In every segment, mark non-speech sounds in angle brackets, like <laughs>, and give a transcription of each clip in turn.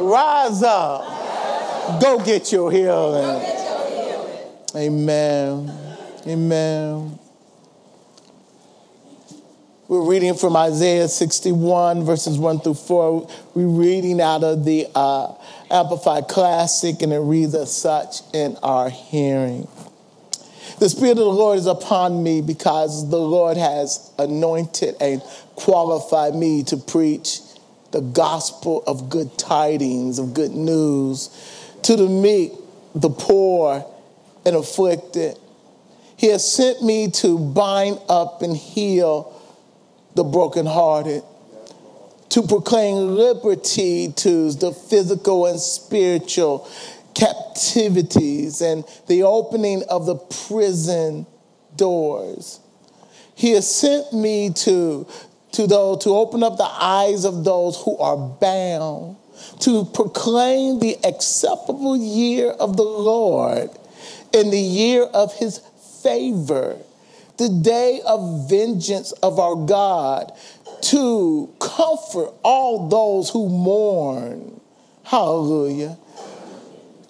Rise up. Go get your healing. Amen. Amen. We're reading from Isaiah 61, verses 1 through 4. We're reading out of the uh, Amplified Classic, and it reads as such in our hearing. The Spirit of the Lord is upon me because the Lord has anointed and qualified me to preach the gospel of good tidings, of good news to the meek, the poor, and afflicted. He has sent me to bind up and heal the brokenhearted, to proclaim liberty to the physical and spiritual captivities and the opening of the prison doors. He has sent me to, to, those, to open up the eyes of those who are bound, to proclaim the acceptable year of the Lord in the year of his favor the day of vengeance of our God to comfort all those who mourn. Hallelujah.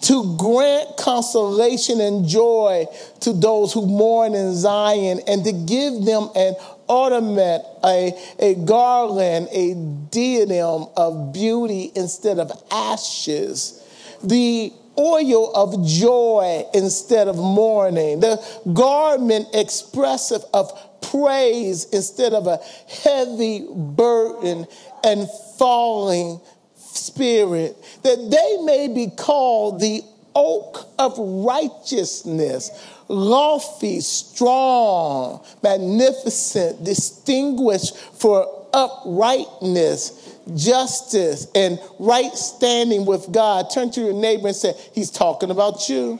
To grant consolation and joy to those who mourn in Zion and to give them an ornament, a, a garland, a diadem of beauty instead of ashes. The oil of joy instead of mourning, the garment expressive of praise instead of a heavy burden and falling spirit, that they may be called the oak of righteousness, lofty, strong, magnificent, distinguished for uprightness justice and right standing with God, turn to your neighbor and say, He's talking about you.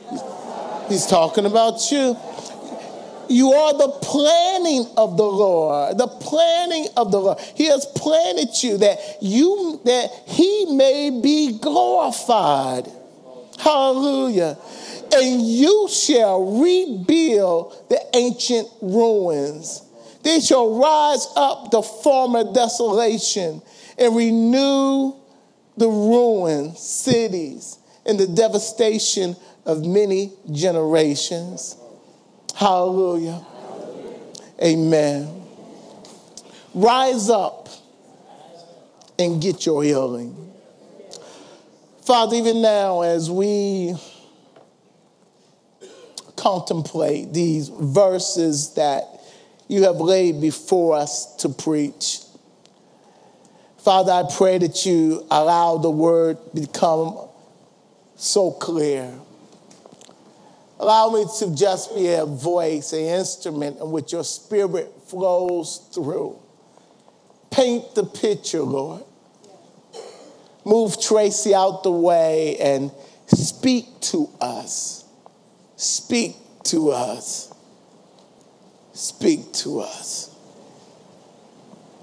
He's talking about you. You are the planning of the Lord, the planning of the Lord. He has planted you that you that He may be glorified. Hallelujah. And you shall rebuild the ancient ruins. They shall rise up the former desolation and renew the ruined cities and the devastation of many generations. Hallelujah. Amen. Rise up and get your healing. Father, even now, as we contemplate these verses that you have laid before us to preach, Father, I pray that you allow the word to become so clear. Allow me to just be a voice, an instrument in which your spirit flows through. Paint the picture, Lord. Move Tracy out the way and speak to us. Speak to us. Speak to us.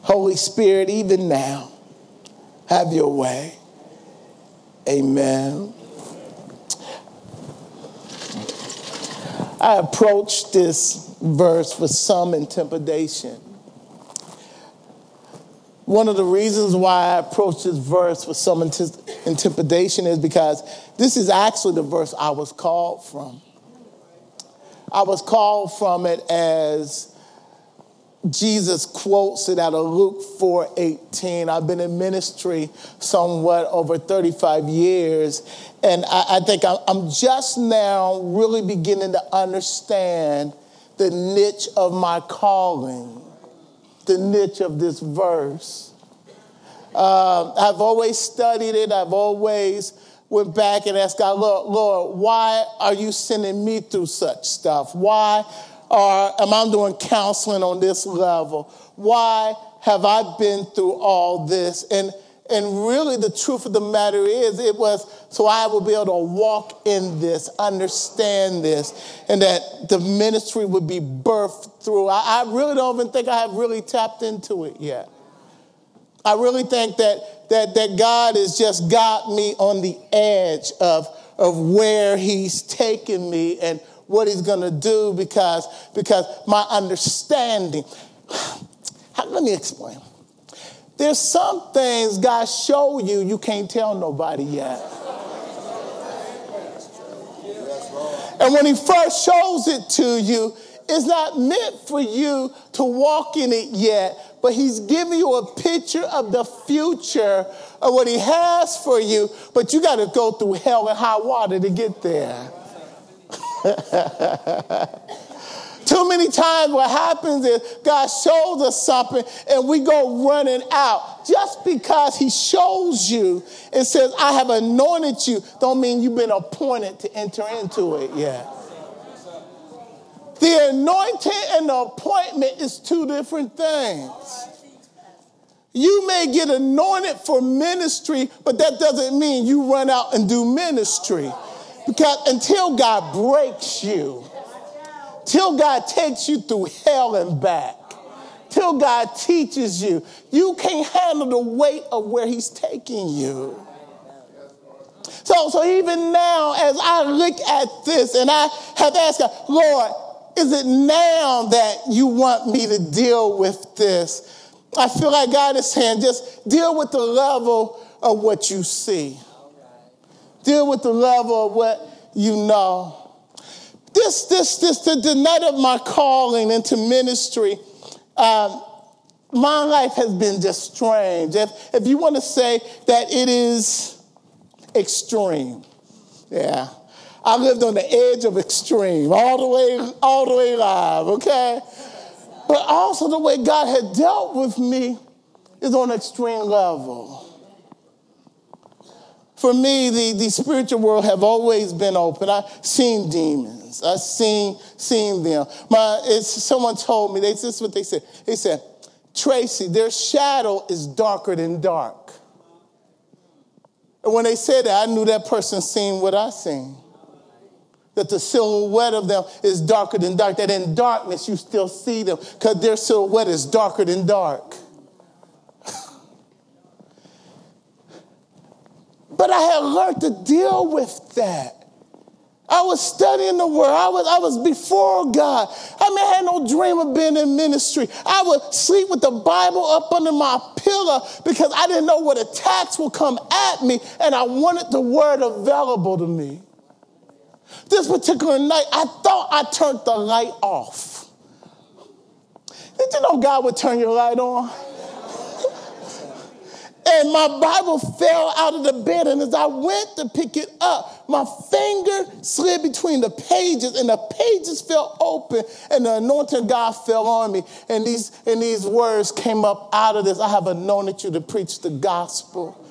Holy Spirit, even now, have your way. Amen. I approached this verse with some intimidation. One of the reasons why I approached this verse with some intimidation is because this is actually the verse I was called from. I was called from it as Jesus quotes it out of Luke 4 18. I've been in ministry somewhat over 35 years, and I, I think I'm just now really beginning to understand the niche of my calling, the niche of this verse. Uh, I've always studied it, I've always went back and asked God, Lord, Lord, why are you sending me through such stuff? Why or am I doing counseling on this level? Why have I been through all this? And and really, the truth of the matter is, it was so I would be able to walk in this, understand this, and that the ministry would be birthed through. I, I really don't even think I have really tapped into it yet. I really think that, that, that God has just got me on the edge of, of where He's taken me and what he's going to do because, because my understanding. <sighs> Let me explain. There's some things God showed you you can't tell nobody yet. And when he first shows it to you, it's not meant for you to walk in it yet, but he's giving you a picture of the future of what he has for you, but you got to go through hell and high water to get there. <laughs> Too many times what happens is God shows us something and we go running out. Just because he shows you and says, I have anointed you, don't mean you've been appointed to enter into it yet. The anointing and the appointment is two different things. You may get anointed for ministry, but that doesn't mean you run out and do ministry. Because until God breaks you, till God takes you through hell and back, till God teaches you, you can't handle the weight of where He's taking you. So, so even now, as I look at this and I have asked God, Lord, is it now that you want me to deal with this? I feel like God is saying, just deal with the level of what you see. Deal with the level of what you know. This, this, this, the, the night of my calling into ministry, um, my life has been just strange. If, if you want to say that it is extreme, yeah. I lived on the edge of extreme, all the way, all the way live, okay? But also the way God had dealt with me is on an extreme level. For me, the, the spiritual world have always been open. I've seen demons. I've seen, seen them. My, it's, someone told me, they, this is what they said. They said, Tracy, their shadow is darker than dark. And when they said that, I knew that person seen what I seen. That the silhouette of them is darker than dark. That in darkness you still see them because their silhouette is darker than dark. <laughs> But I had learned to deal with that. I was studying the word. I was, I was before God. I mean, I had no dream of being in ministry. I would sleep with the Bible up under my pillow because I didn't know what attacks would come at me, and I wanted the word available to me. This particular night, I thought I turned the light off. Did you know God would turn your light on? <laughs> and my Bible fell out of the bed. And as I went to pick it up, my finger slid between the pages, and the pages fell open, and the anointing God fell on me. And these, and these words came up out of this I have anointed you to preach the gospel.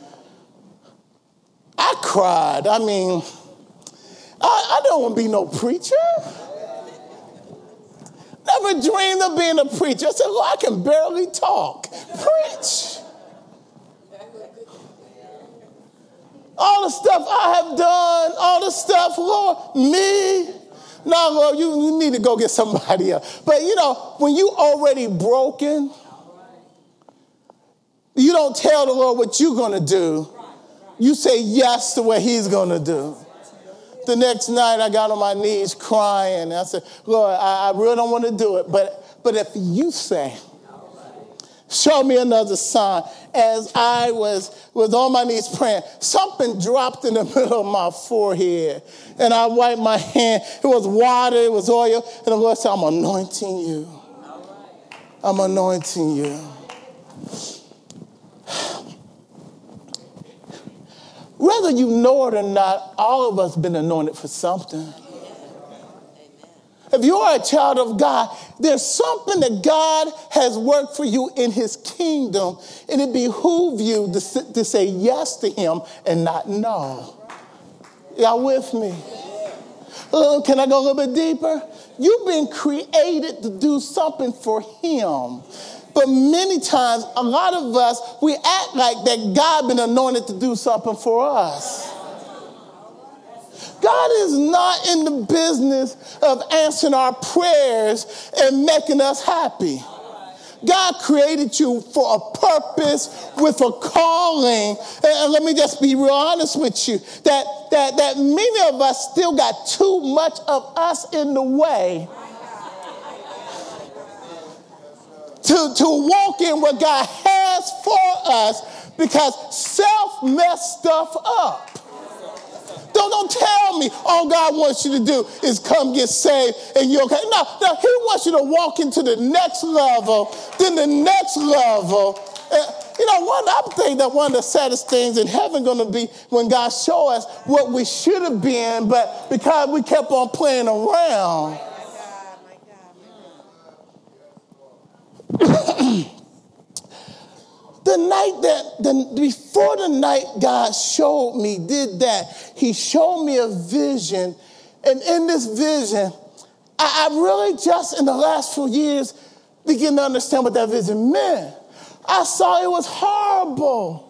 I cried. I mean, I, I don't want to be no preacher. Never dreamed of being a preacher. I said, Lord, I can barely talk. Preach. all the stuff I have done, all the stuff, Lord, me. No, Lord, you, you need to go get somebody else. But you know, when you already broken, you don't tell the Lord what you're going to do. You say yes to what He's going to do. The next night, I got on my knees crying. I said, Lord, I, I really don't want to do it. But, but if you say, show me another sign. As I was, was on my knees praying, something dropped in the <laughs> middle of my forehead. And I wiped my hand. It was water, it was oil. And the Lord said, I'm anointing you. I'm anointing you. Whether you know it or not, all of us been anointed for something. If you are a child of God, there's something that God has worked for you in his kingdom, and it behooves you to, to say yes to him and not no. Y'all with me? Uh, can I go a little bit deeper? You've been created to do something for him. But many times, a lot of us, we act like that God been anointed to do something for us. God is not in the business of answering our prayers and making us happy. God created you for a purpose with a calling. And let me just be real honest with you that, that, that many of us still got too much of us in the way to, to walk in what God has for us because self messed stuff up. Don't, don't tell me all God wants you to do is come get saved and you're okay. No, no, He wants you to walk into the next level, then the next level. And, you know, one I think that one of the saddest things in heaven going to be when God show us what we should have been, but because we kept on playing around. <coughs> the night that the, before the night God showed me did that, He showed me a vision, and in this vision, I, I really just in the last few years begin to understand what that vision meant. I saw it was horrible.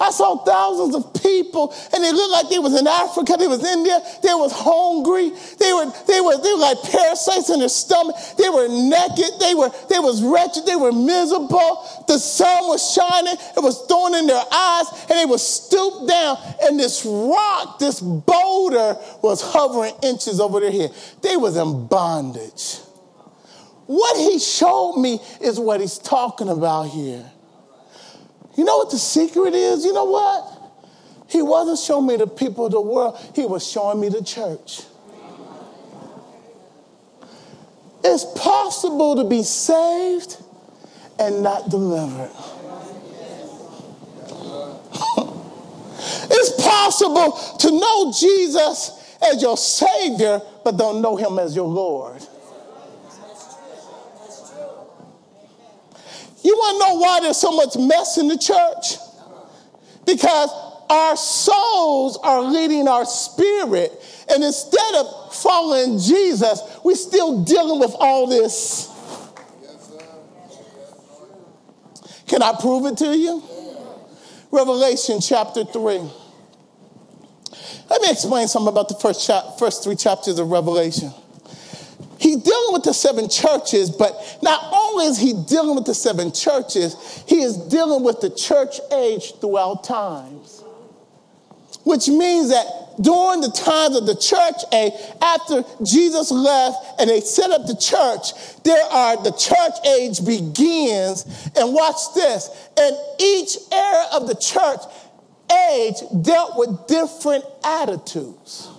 I saw thousands of people, and they looked like they was in Africa, they was India, they was hungry, they were, they were, they were like parasites in their stomach, they were naked, they were, they was wretched, they were miserable. The sun was shining, it was thorn in their eyes, and they were stooped down, and this rock, this boulder was hovering inches over their head. They was in bondage. What he showed me is what he's talking about here. You know what the secret is? You know what? He wasn't showing me the people of the world, he was showing me the church. It's possible to be saved and not delivered. <laughs> it's possible to know Jesus as your Savior, but don't know Him as your Lord. You want to know why there's so much mess in the church? Because our souls are leading our spirit, and instead of following Jesus, we're still dealing with all this. Can I prove it to you? Revelation chapter 3. Let me explain something about the first, first three chapters of Revelation. He's dealing with the seven churches, but not only is he dealing with the seven churches, he is dealing with the church age throughout times. Which means that during the times of the church age, after Jesus left and they set up the church, there are the church age begins. And watch this. And each era of the church age dealt with different attitudes.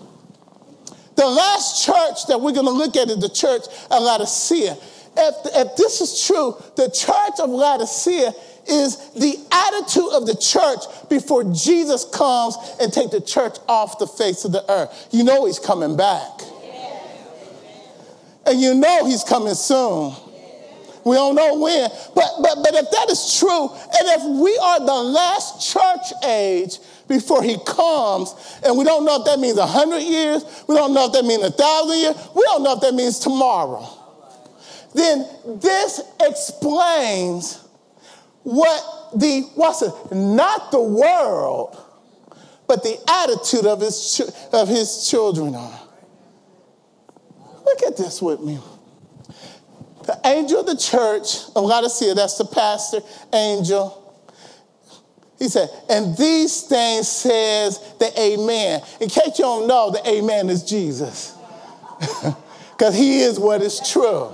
The last church that we're going to look at is the church of Laodicea. If, if this is true, the church of Laodicea is the attitude of the church before Jesus comes and take the church off the face of the earth. You know he's coming back. And you know he's coming soon. We don't know when. But, but, but if that is true, and if we are the last church age before he comes, and we don't know if that means a hundred years, we don't know if that means a thousand years, we don't know if that means tomorrow. Then this explains what the, what's it, not the world, but the attitude of his, of his children are. Look at this with me. The angel of the church of Laodicea, that's the pastor angel, he said, and these things says the amen. In case you don't know, the amen is Jesus. <laughs> Because he is what is true.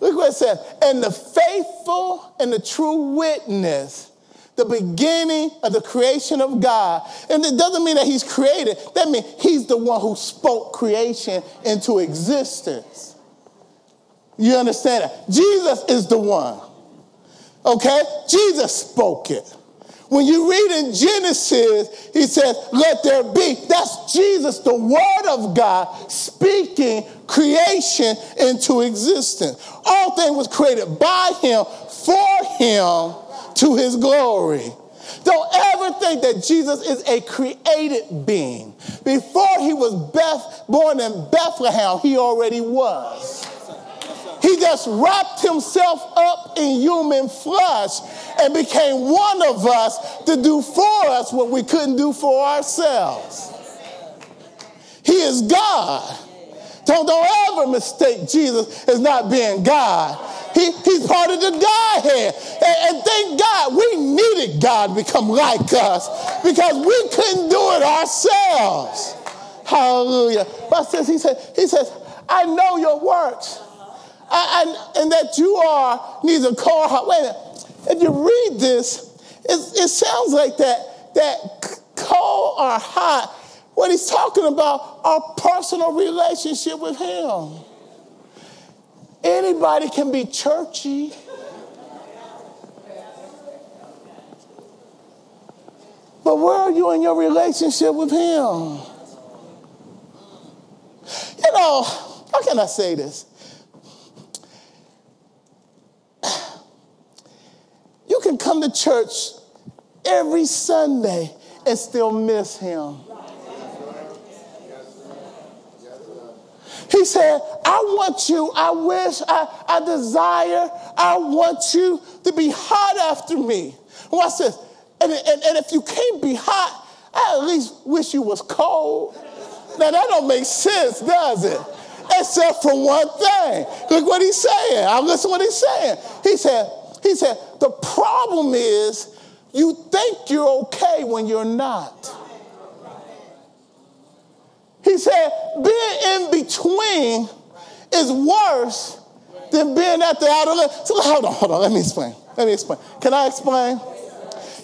Look what it says. And the faithful and the true witness, the beginning of the creation of God. And it doesn't mean that he's created. That means he's the one who spoke creation into existence. You understand that? Jesus is the one. Okay? Jesus spoke it. When you read in Genesis, he says, let there be. That's Jesus, the word of God, speaking creation into existence. All things was created by him, for him, to his glory. Don't ever think that Jesus is a created being. Before he was Beth, born in Bethlehem, he already was. He just wrapped himself up in human flesh and became one of us to do for us what we couldn't do for ourselves. He is God. Don't, don't ever mistake Jesus as not being God. He, he's part of the Godhead. And, and thank God we needed God to become like us because we couldn't do it ourselves. Hallelujah. But since he, said, he says, I know your works. And that you are neither cold, hot. Wait a minute. if you read this, it, it sounds like that, that cold or hot, what he's talking about, our personal relationship with him. Anybody can be churchy. But where are you in your relationship with him? You know, how can I say this? You can come to church every Sunday and still miss him. He said, I want you, I wish, I, I desire, I want you to be hot after me. Watch this. And, and, and if you can't be hot, I at least wish you was cold. Now that don't make sense, does it? Except for one thing. Look what he's saying. I listen to what he's saying. He said, he said, the problem is you think you're okay when you're not. He said, being in between is worse than being at the outer limit. So hold on, hold on, let me explain. Let me explain. Can I explain?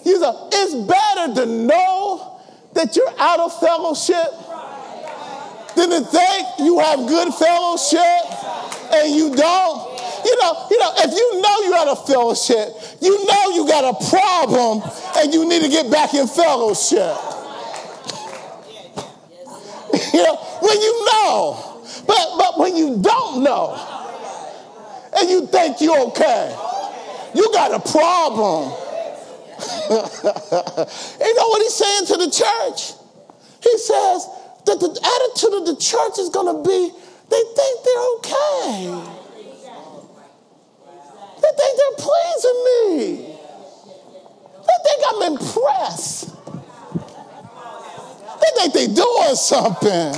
You know, it's better to know that you're out of fellowship than to think you have good fellowship and you don't. You know, you know, if you know you're out of fellowship, you know you got a problem and you need to get back in fellowship. you know, when you know, but but when you don't know and you think you're okay, you got a problem. <laughs> you know what he's saying to the church? He says that the attitude of the church is going to be they think they're okay. They think they're pleasing me. They think I'm impressed. They think they're doing something. <laughs>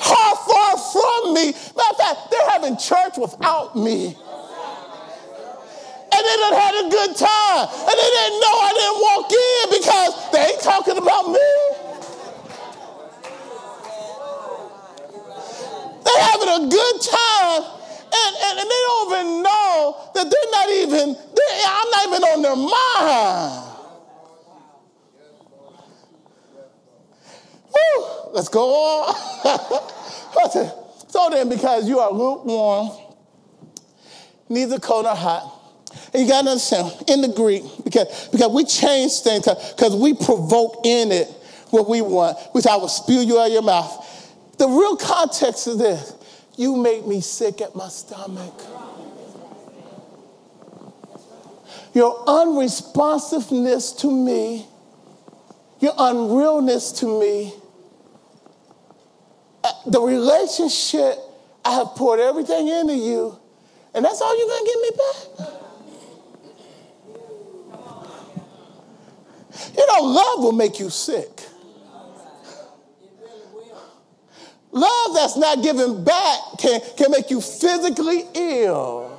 How far from me. Matter of fact, they're having church without me and they done had a good time. And they didn't know I didn't walk in because they ain't talking about me. They're having a good time. And, and, and they don't even know that they're not even, they're, I'm not even on their mind. Woo, let's go on. <laughs> so then, because you are lukewarm, neither cold nor hot, and you got to understand, in the Greek, because, because we change things, because we provoke in it what we want. which I will spew you out of your mouth. The real context of this you make me sick at my stomach. Your unresponsiveness to me, your unrealness to me, the relationship, I have poured everything into you, and that's all you're to give me back? You know, love will make you sick. Love that's not given back can, can make you physically ill.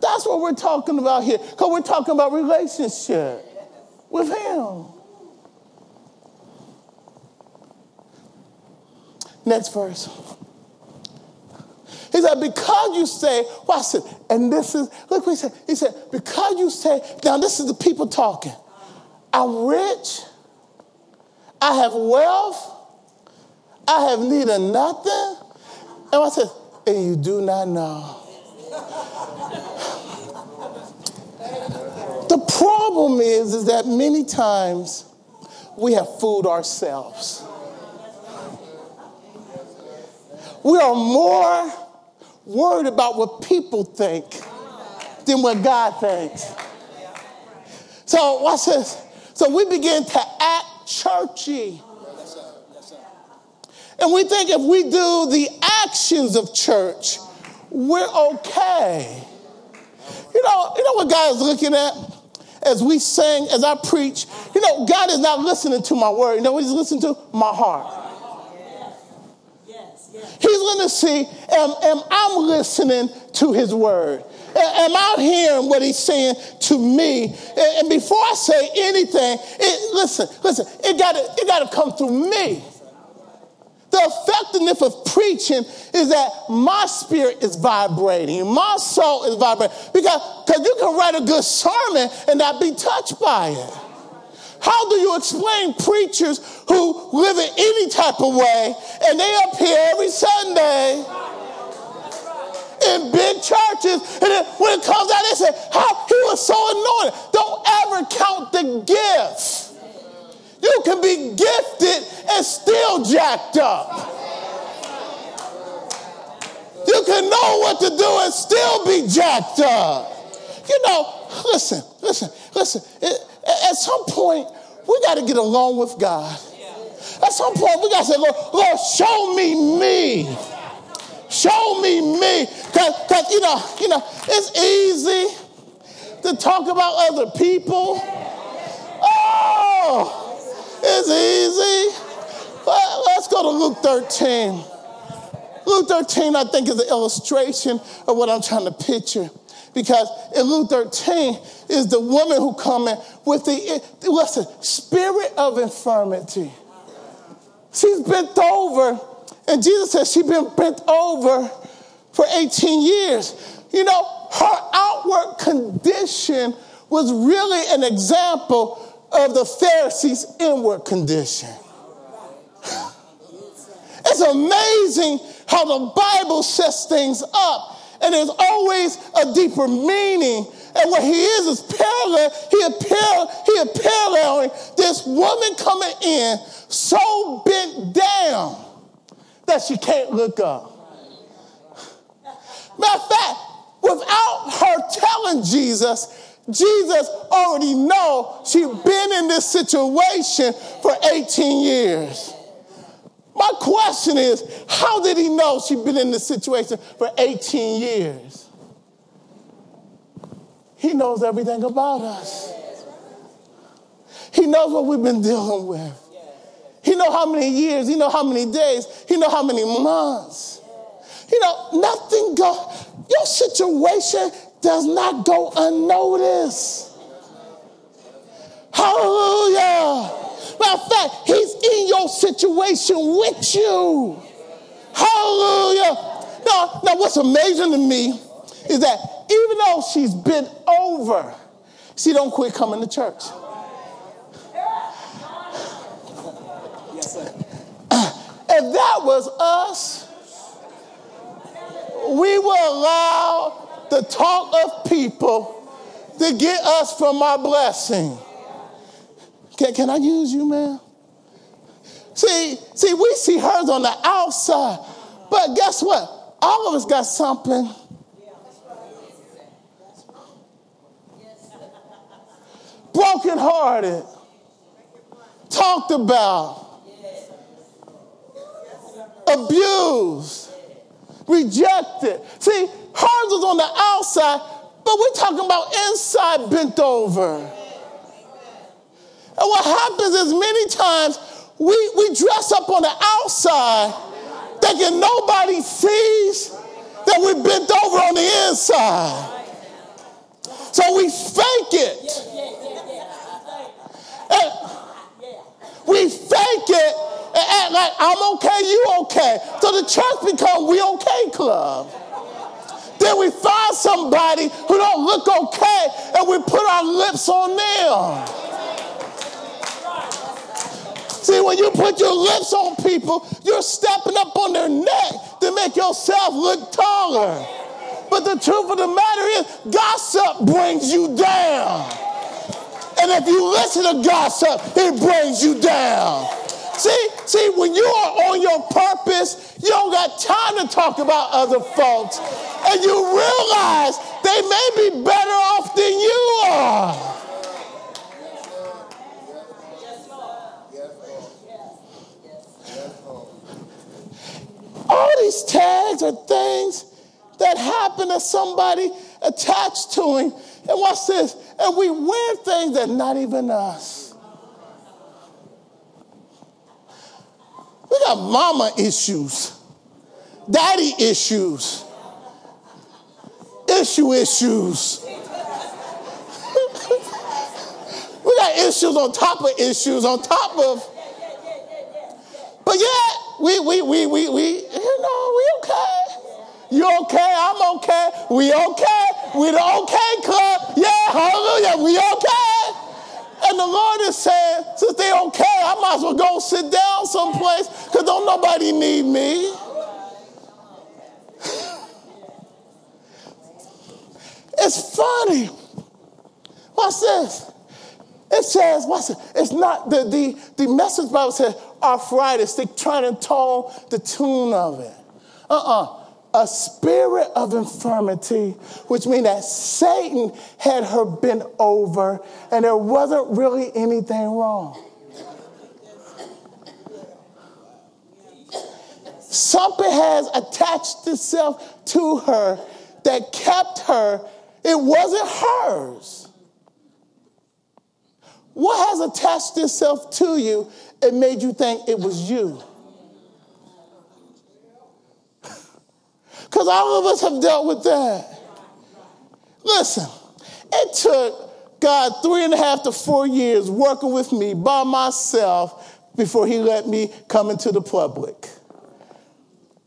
That's what we're talking about here. Because we're talking about relationship with Him. Next verse. He said, because you say, watch it, and this is, look what he said. He said, because you say, now this is the people talking. I'm rich. I have wealth. I have need of nothing. And I said, and you do not know. the problem is, is that many times we have fooled ourselves. We are more worried about what people think than what God thinks. So watch this. So we begin to act churchy. And we think if we do the actions of church, we're okay. You know, you know what God is looking at? As we sing, as I preach, you know, God is not listening to my word. You know what he's listening to? My heart. He's going to see, am, am I listening to his word? Am I hearing what he's saying to me? And before I say anything, it, listen, listen, it got it got to come through me. The effectiveness of preaching is that my spirit is vibrating, my soul is vibrating. Because because you can write a good sermon and not be touched by it. How do you explain preachers who live in any type of way and they appear every Sunday in big churches and then when it comes out they say, how he was so anointed. Don't ever count the gifts. You can be gifted and still jacked up. You can know what to do and still be jacked up. You know, listen, listen, listen. At some point, we got to get along with God. At some point, we got to say, Lord, Lord, show me me. Show me me. Because, you know, you know, it's easy to talk about other people. Oh, it's easy. But let's go to Luke 13. Luke 13, I think, is an illustration of what I'm trying to picture. Because in Luke 13 is the woman who coming with the listen, spirit of infirmity. She's bent over, and Jesus says she's been bent over for 18 years. You know, her outward condition was really an example of the Pharisees' inward condition. It's amazing how the Bible sets things up, and there's always a deeper meaning. And what he is is parallel. He appear, he is paralleling this woman coming in so bent down that she can't look up. Matter of fact, without her telling Jesus, Jesus already know she's been in this situation for 18 years. My question is, how did he know she'd been in this situation for 18 years? He knows everything about us. He knows what we've been dealing with. He know how many years, he know how many days, he know how many months. You know, nothing go, your situation does not go unnoticed. Hallelujah. Matter of fact, he's in your situation with you. Hallelujah. Now, now what's amazing to me is that even though she's been over, she don't quit coming to church. Yes, sir. If that was us, we will allow the talk of people to get us from our blessing. Can, can I use you, man? See, see, we see hers on the outside, but guess what? All of us got something. Brokenhearted, talked about, abused, rejected. See, Hers was on the outside, but we're talking about inside bent over. And what happens is many times we, we dress up on the outside thinking nobody sees that we're bent over on the inside. So we fake it. And we fake it and act like I'm okay, you okay. So the church become we okay club. Then we find somebody who don't look okay and we put our lips on them. See, when you put your lips on people, you're stepping up on their neck to make yourself look taller. But the truth of the matter is, gossip brings you down. And if you listen to gossip, it brings you down. See, see, when you are on your purpose, you don't got time to talk about other folks. And you realize they may be better off than you are. All these tags are things that happen to somebody attached to him. And watch this. And we wear things that not even us. We got mama issues, daddy issues, issue issues. <laughs> we got issues on top of issues on top of. But yet, we, we, we, we, we, you know, we okay. You okay? I'm okay. We okay? We the okay club. Yeah, hallelujah. We okay. And the Lord is saying, since they okay, I might as well go sit down someplace because don't nobody need me. <laughs> It's funny. Watch this. It says, what's it? It's not the, the, the message Bible says arthritis. They're trying to tone the tune of it. Uh-uh. A spirit of infirmity, which means that Satan had her bent over and there wasn't really anything wrong. Something has attached itself to her that kept her. It wasn't hers. What has attached itself to you and made you think it was you? Because all of us have dealt with that. Listen, it took God three and a half to four years working with me by myself before he let me come into the public.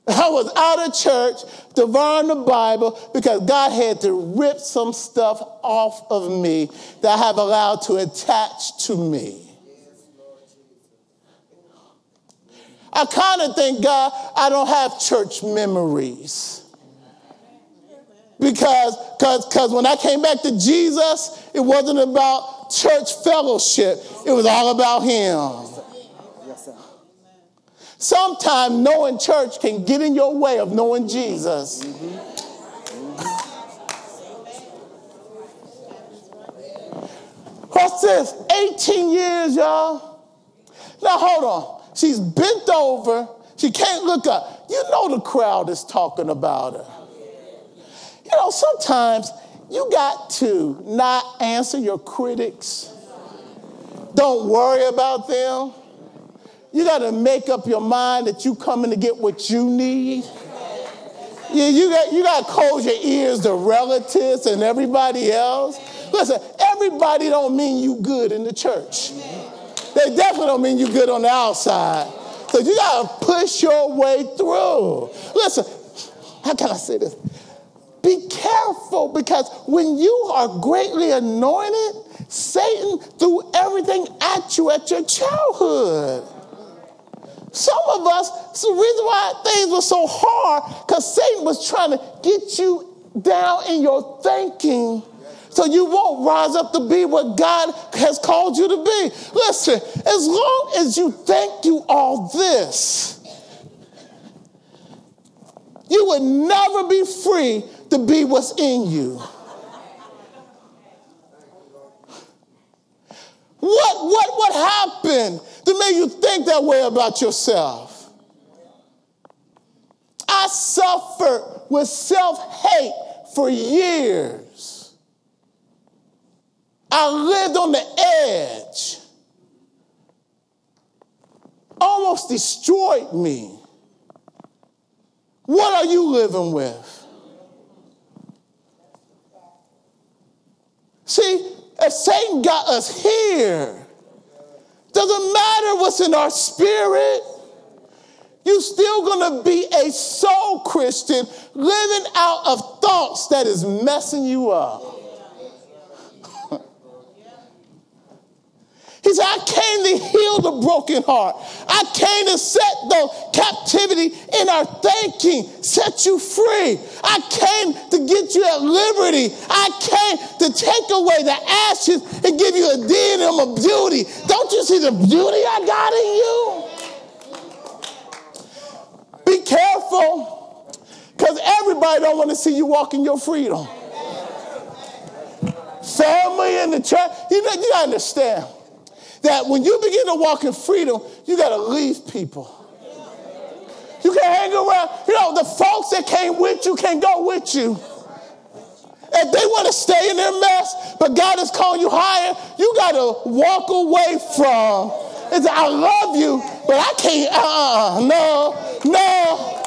I was out of church, devouring the Bible, because God had to rip some stuff off of me that I have allowed to attach to me. I kind of thank God I don't have church memories. Because cause, cause when I came back to Jesus, it wasn't about church fellowship, it was all about Him. Sometimes knowing church can get in your way of knowing Jesus. What's this? 18 years, y'all. Now hold on. She's bent over. She can't look up. You know the crowd is talking about her. You know, sometimes you got to not answer your critics. Don't worry about them. You got to make up your mind that you coming to get what you need. Yeah, you got you got to close your ears to relatives and everybody else. Listen, everybody don't mean you good in the church. They definitely don't mean you good on the outside. So you got to push your way through. Listen, how can I say this? Be careful because when you are greatly anointed, Satan threw everything at you at your childhood. Some of us, the reason why things were so hard, because Satan was trying to get you down in your thinking so you won't rise up to be what God has called you to be. Listen, as long as you think you all this, you would never be free to be what's in you. What, what, what happened that made you think that way about yourself? I suffered with self hate for years. I lived on the edge, almost destroyed me. What are you living with? See, if Satan got us here, doesn't matter what's in our spirit. You're still to be a soul Christian living out of thoughts that is messing you up. He said, I came to heal the broken heart. I came to set the captivity in our thinking, set you free. I came to get you at liberty. I came to take away the ashes and give you a diadem of beauty. Don't you see the beauty I got in you? Be careful, because everybody don't want to see you walk in your freedom. Family in the church, you know, you understand that when you begin to walk in freedom, you got to leave people. You can hang around. You know, the folks that came with you can go with you. If they want to stay in their mess, but God is calling you higher, you got to walk away from. It's, I love you, but I can't. Uh, uh no, no.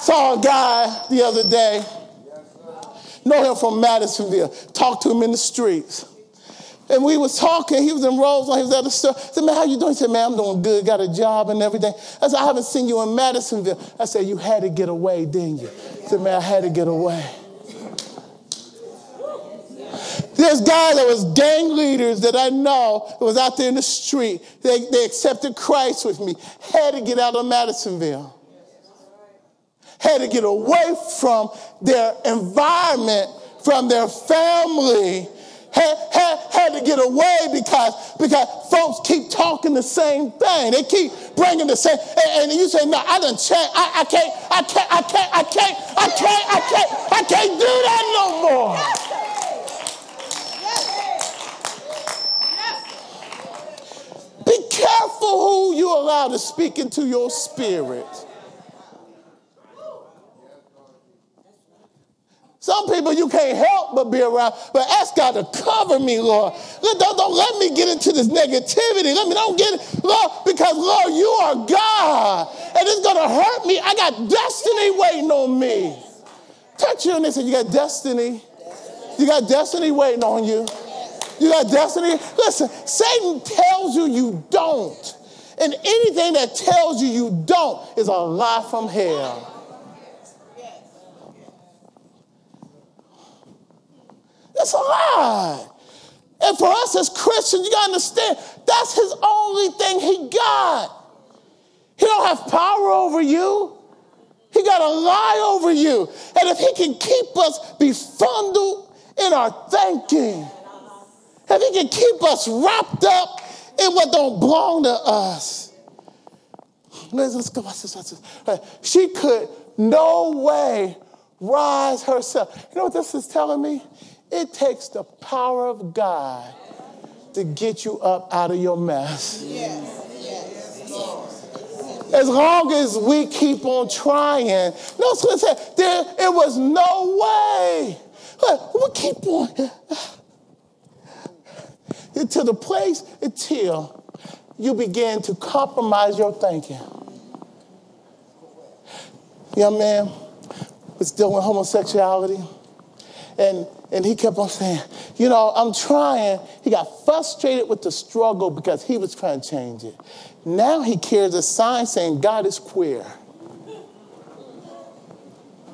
Saw a guy the other day. Know him from Madisonville. Talked to him in the streets. And we was talking, he was in Roselawn, he was at the store. I said, man, how you doing? He said, man, I'm doing good, got a job and everything. I said, I haven't seen you in Madisonville. I said, you had to get away, didn't you? He said, man, I had to get away. There's guys that was gang leaders that I know that was out there in the street. They, they accepted Christ with me. Had to get out of Madisonville. Had to get away from their environment, from their family. Had, to get away because, because folks keep talking the same thing. They keep bringing the same, and, and you say, no, I done checked. I, I can't, I can't, I can't, I can't, I can't, I can't, I can't do that no more. Be careful who you allow to speak into your spirit. Some people you can't help but be around, but ask God to cover me, Lord. Don't, don't let me get into this negativity. Let me don't get it, Lord, because Lord, you are God, and it's gonna hurt me. I got destiny waiting on me. Touch you and they say, You got destiny. You got destiny waiting on you. You got destiny? Listen, Satan tells you you don't. And anything that tells you you don't is a lie from hell. That's a lie. And for us as Christians, you gotta understand that's his only thing he got. He don't have power over you. He got a lie over you. And if he can keep us befuddled in our thinking, if he can keep us wrapped up in what don't belong to us. Let's, go. She could no way rise herself. You know what this is telling me? It takes the power of God to get you up out of your mess. Yes. As long as we keep on trying, no, there, it was no way. We keep on to the place until you begin to compromise your thinking. Young man was dealing with homosexuality, and, and he kept on saying, You know, I'm trying. He got frustrated with the struggle because he was trying to change it. Now he carries a sign saying, God is queer.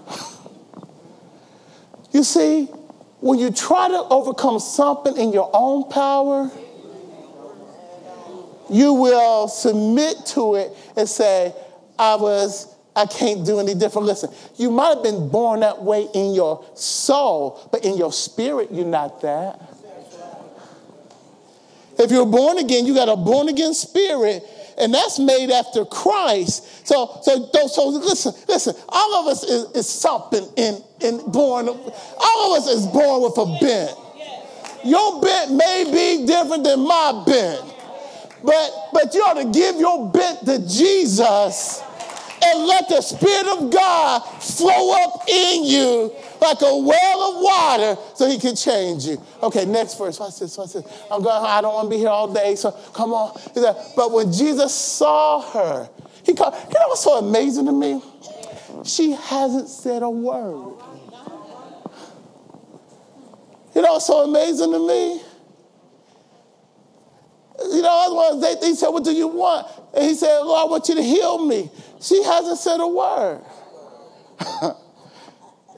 <laughs> You see, when you try to overcome something in your own power, you will submit to it and say, I was, I can't do any different. Listen, you might have been born that way in your soul, but in your spirit, you're not that. If you're born again, you got a born again spirit, and that's made after Christ. So, so, so listen, listen. All of us is, is something in, in born. All of us is born with a bent. Your bent may be different than my bent, but but you ought to give your bent to Jesus and let the Spirit of God flow up in you like a well of water so he can change you. Okay, next verse. Watch this, watch this. I'm going, I don't want to be here all day, so come on. But when Jesus saw her, he called, you know what's so amazing to me? She hasn't said a word. You know what's so amazing to me? You know, otherwise they, they said, What do you want? And he said, Lord, I want you to heal me. She hasn't said a word. <laughs>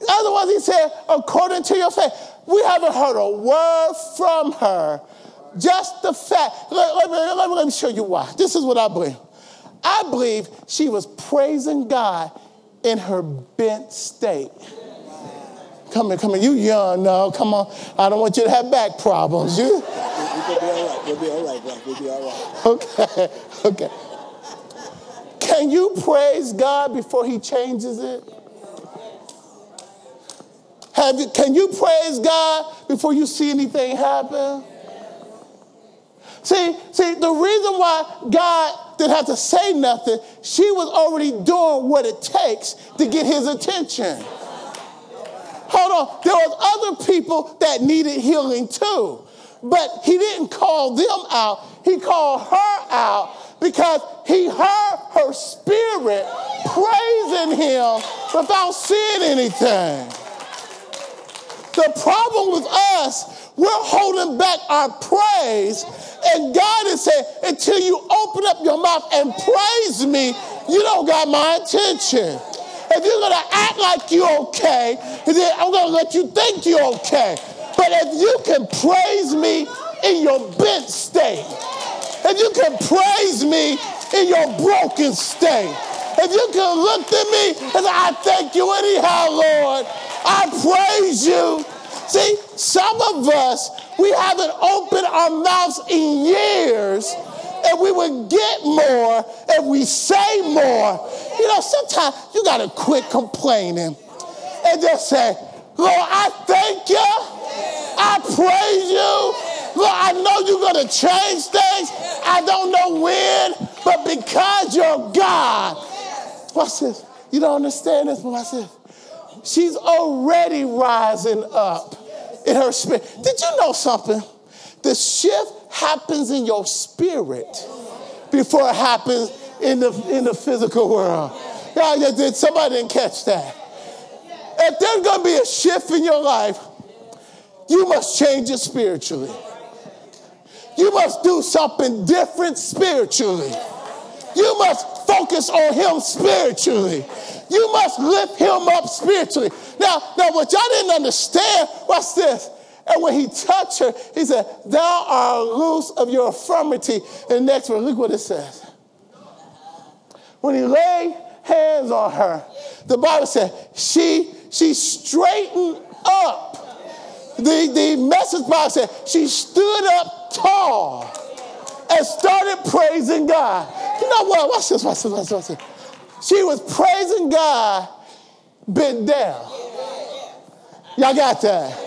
Otherwise, he said, according to your faith. We haven't heard a word from her. Just the fact. Let, let, me, let, me, let me show you why. This is what I believe. I believe she was praising God in her bent state. Come here, come here. You young now. Come on. I don't want you to have back problems. You. We'll be all right. We'll be all right, bro. We'll be all right. Okay. Okay. Can you praise God before He changes it? Have you, can you praise God before you see anything happen? See, see, the reason why God didn't have to say nothing, she was already doing what it takes to get his attention. Hold on, there was other people that needed healing too, but he didn't call them out. He called her out because he heard her spirit praising him without seeing anything. The problem with us, we're holding back our praise. And God is saying, until you open up your mouth and praise me, you don't got my attention. If you're gonna act like you're okay, then I'm gonna let you think you're okay. But if you can praise me in your bent state, if you can praise me in your broken state, if you can look at me and I thank you anyhow, Lord, I praise you. See, some of us, we haven't opened our mouths in years and we would get more and we say more. You know, sometimes you got to quit complaining and just say, Lord, I thank you. I praise you. Lord, I know you're going to change things. I don't know when, but because you're God. What's this? You don't understand this, but watch this. She's already rising up in her spirit. Did you know something? The shift happens in your spirit before it happens in the, in the physical world. Yeah, did somebody didn't catch that. If there's going to be a shift in your life, you must change it spiritually. You must do something different spiritually. You must focus on him spiritually. You must lift him up spiritually. Now, now what y'all didn't understand, what's this? And when he touched her, he said, Thou art loose of your infirmity. And next one, look what it says. When he laid hands on her, the Bible said, she, she straightened up. The, the message Bible said, she stood up tall and started praising God. You know what? Watch this, watch this, watch this. Watch this. She was praising God bent down. Y'all got that?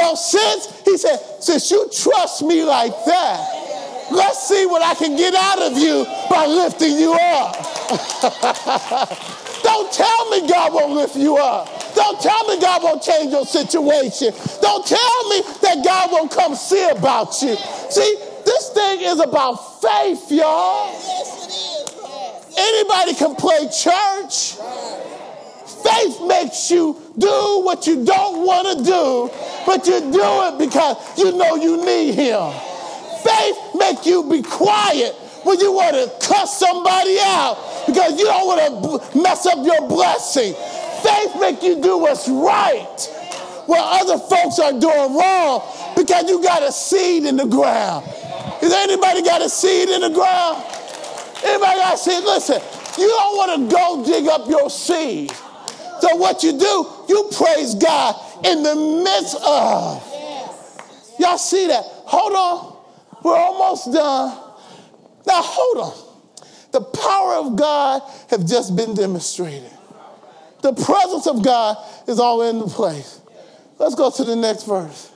So since, he said, since you trust me like that, let's see what I can get out of you by lifting you up. <laughs> Don't tell me God won't lift you up. Don't tell me God won't change your situation. Don't tell me that God won't come see about you. See, this thing is about faith, y'all. Yes, it is. Anybody can play church. Faith makes you do what you don't want to do, but you do it because you know you need him. Faith makes you be quiet when you want to cuss somebody out because you don't want to mess up your blessing. Faith makes you do what's right while other folks are doing wrong because you got a seed in the ground. Is anybody got a seed in the ground? Anybody got a seed? Listen, you don't want to go dig up your seed. So what you do, you praise God in the midst of. Y'all see that? Hold on. We're almost done. Now hold on. The power of God have just been demonstrated. The presence of God is all in the place. Let's go to the next verse.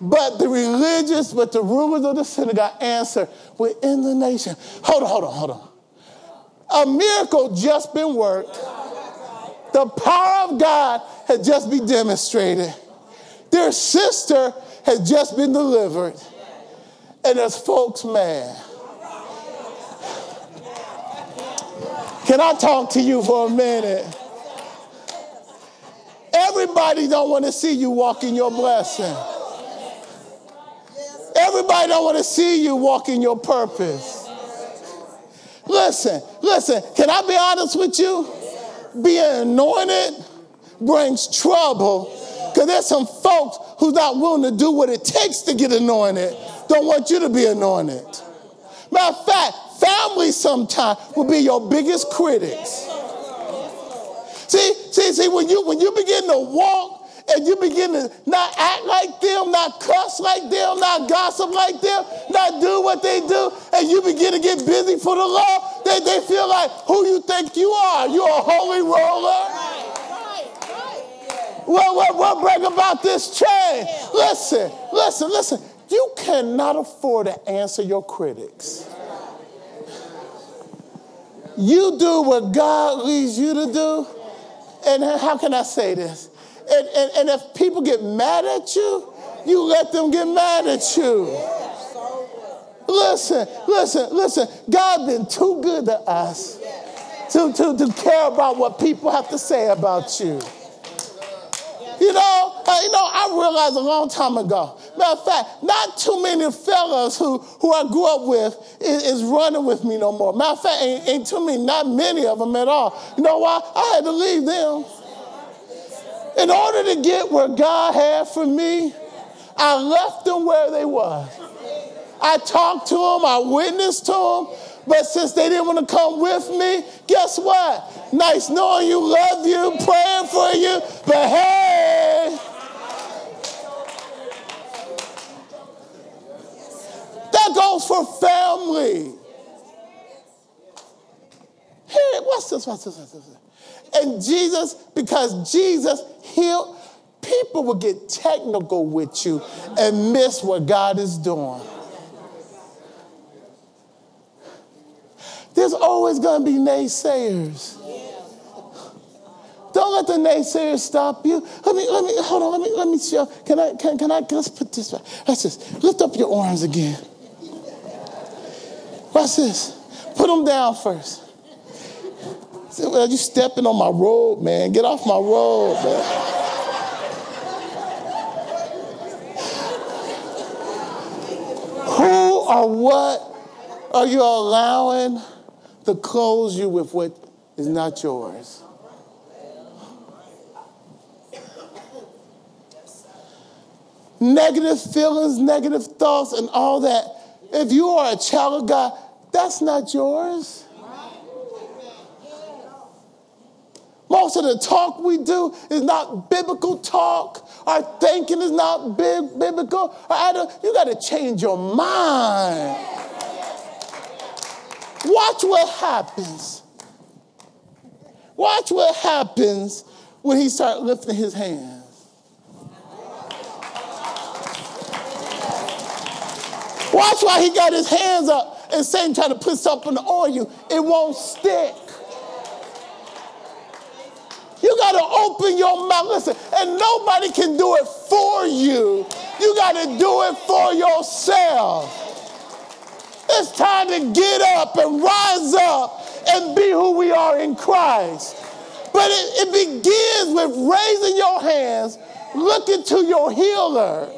But the religious, but the rulers of the synagogue answer, we're in the nation. Hold on, hold on, hold on. A miracle just been worked the power of God had just been demonstrated. Their sister had just been delivered. And there's folks mad. Can I talk to you for a minute? Everybody don't want to see you walk in your blessing. Everybody don't want to see you walk in your purpose. Listen, listen, can I be honest with you? Being anointed brings trouble because there's some folks who's not willing to do what it takes to get anointed, don't want you to be anointed. Matter of fact, family sometimes will be your biggest critics. See, see, see, when you when you begin to walk and you begin to not act like them, not cuss like them, not gossip like them, not do what they do, and you begin to get busy for the Lord, they, they feel like who you think you are. You're a holy roller. What, what, what bring about this change? Listen, listen, listen. You cannot afford to answer your critics. You do what God leads you to do. And how can I say this? And, and, and if people get mad at you, you let them get mad at you. Listen, listen, listen. God been too good to us to, to, to care about what people have to say about you. You know, uh, you know, I realized a long time ago. Matter of fact, not too many fellas who, who I grew up with is, is running with me no more. Matter of fact, ain't, ain't too many, not many of them at all. You know why? I had to leave them. In order to get where God had for me, I left them where they was. I talked to them, I witnessed to them, but since they didn't want to come with me, guess what? Nice knowing you, love you, praying for you, but hey, that goes for family. Hey, what's this? What's this? What's this? And Jesus, because Jesus healed, people will get technical with you and miss what God is doing. There's always going to be naysayers. Don't let the naysayers stop you. Let me, let me, hold on, let me, let me show. Uh, can I, can, can I, let's put this back. Let's just lift up your arms again. What's this? Put them down first. Well, you stepping on my road, man. Get off my road, man. Who or what are you allowing to close you with what is not yours? Negative feelings, negative thoughts, and all that. If you are a child of God, that's not yours. Most of the talk we do is not biblical talk. Our thinking is not big, biblical. You got to change your mind. Watch what happens. Watch what happens when he starts lifting his hands. Watch why he got his hands up and Satan trying to put something on you. It won't stick. You got to open your mouth. Listen, and nobody can do it for you. You got to do it for yourself. It's time to get up and rise up and be who we are in Christ. But it, it begins with raising your hands, looking to your healer.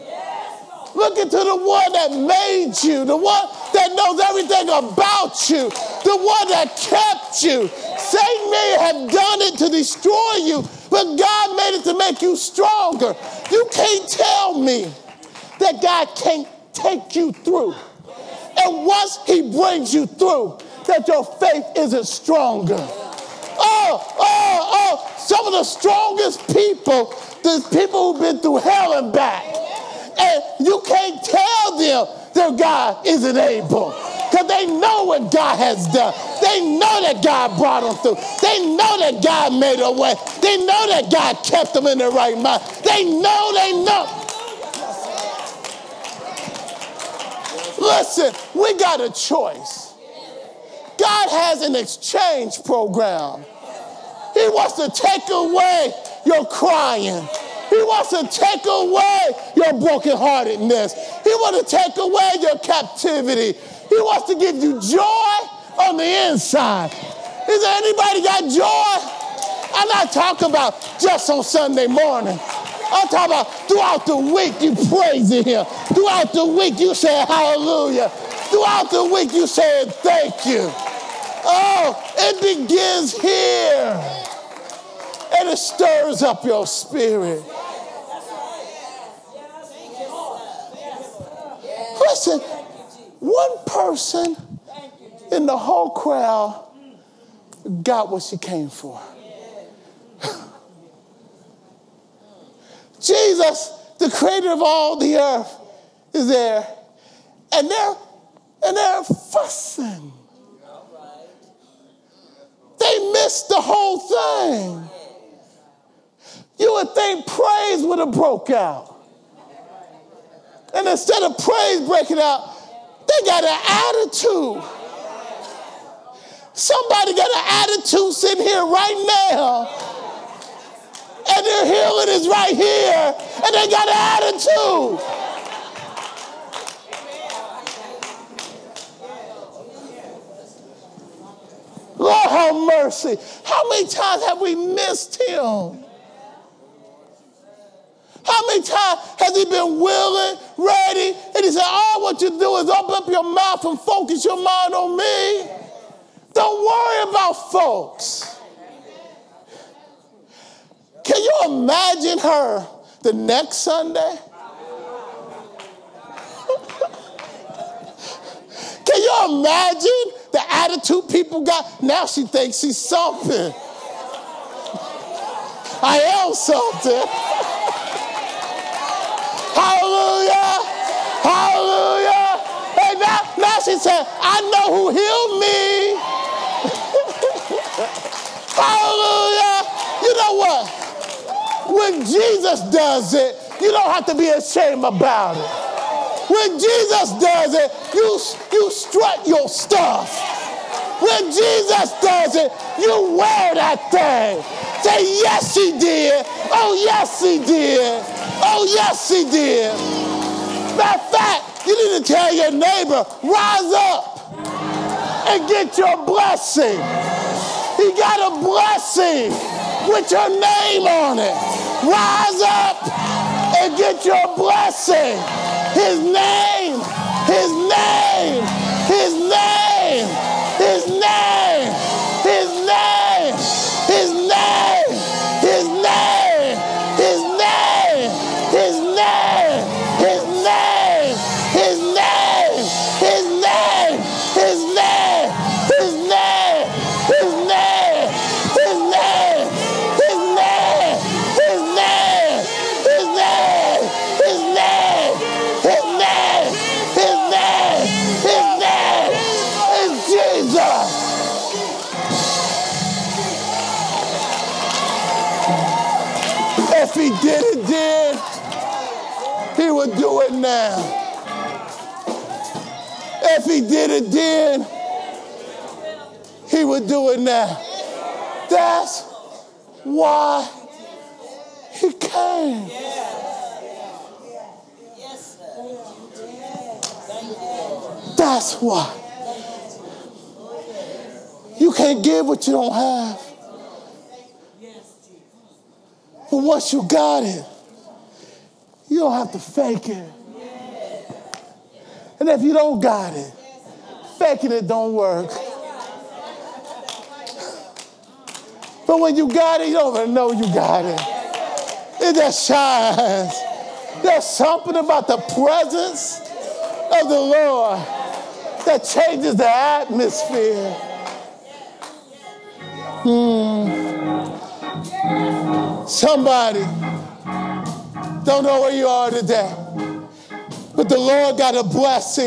Looking to the one that made you, the one that knows everything about you, the one that kept you. Satan may have done it to destroy you, but God made it to make you stronger. You can't tell me that God can't take you through. And once he brings you through, that your faith isn't stronger. Oh, oh, oh, some of the strongest people, the people who've been through hell and back. And you can't tell them their God isn't able. Because they know what God has done. They know that God brought them through. They know that God made a way. They know that God kept them in their right mind. They know, they know. Listen, we got a choice. God has an exchange program. He wants to take away your crying. He wants to take away your brokenheartedness. He wants to take away your captivity. He wants to give you joy on the inside. Is there anybody got joy? I'm not talking about just on Sunday morning. I'm talking about throughout the week you praising him. Throughout the week you say hallelujah. Throughout the week you say thank you. Oh, it begins here. And it stirs up your spirit. Listen, one person in the whole crowd got what she came for. <laughs> Jesus, the creator of all the earth, is there. And they're and they're fussing. They missed the whole thing. You would think praise would have broke out. And instead of praise breaking out, they got an attitude. Somebody got an attitude sitting here right now. And their healing is right here. And they got an attitude. Lord have mercy. How many times have we missed him? How many times has he been willing, ready? And he said, all want you do is open up your mouth and focus your mind on me. Don't worry about folks. Can you imagine her the next Sunday? Can you imagine the attitude people got? Now she thinks she's something. I am something. Hallelujah. Hallelujah. And now, now she said, I know who healed me. <laughs> Hallelujah. You know what? When Jesus does it, you don't have to be ashamed about it. When Jesus does it, you, you strut your stuff. When Jesus does it, you wear that thing. Say, yes, he did. Oh, yes, he did. Oh, yes, he did. Matter of fact, you need to tell your neighbor, rise up and get your blessing. He got a blessing with your name on it. Rise up and get your blessing. His name, his name, his name, his name, what you don't have. But once you got it, you don't have to fake it. And if you don't got it, faking it don't work. But when you got it, you don't even know you got it. It just shines. There's something about the presence of the Lord that changes the atmosphere. Hmm. Somebody don't know where you are today, but the Lord got a blessing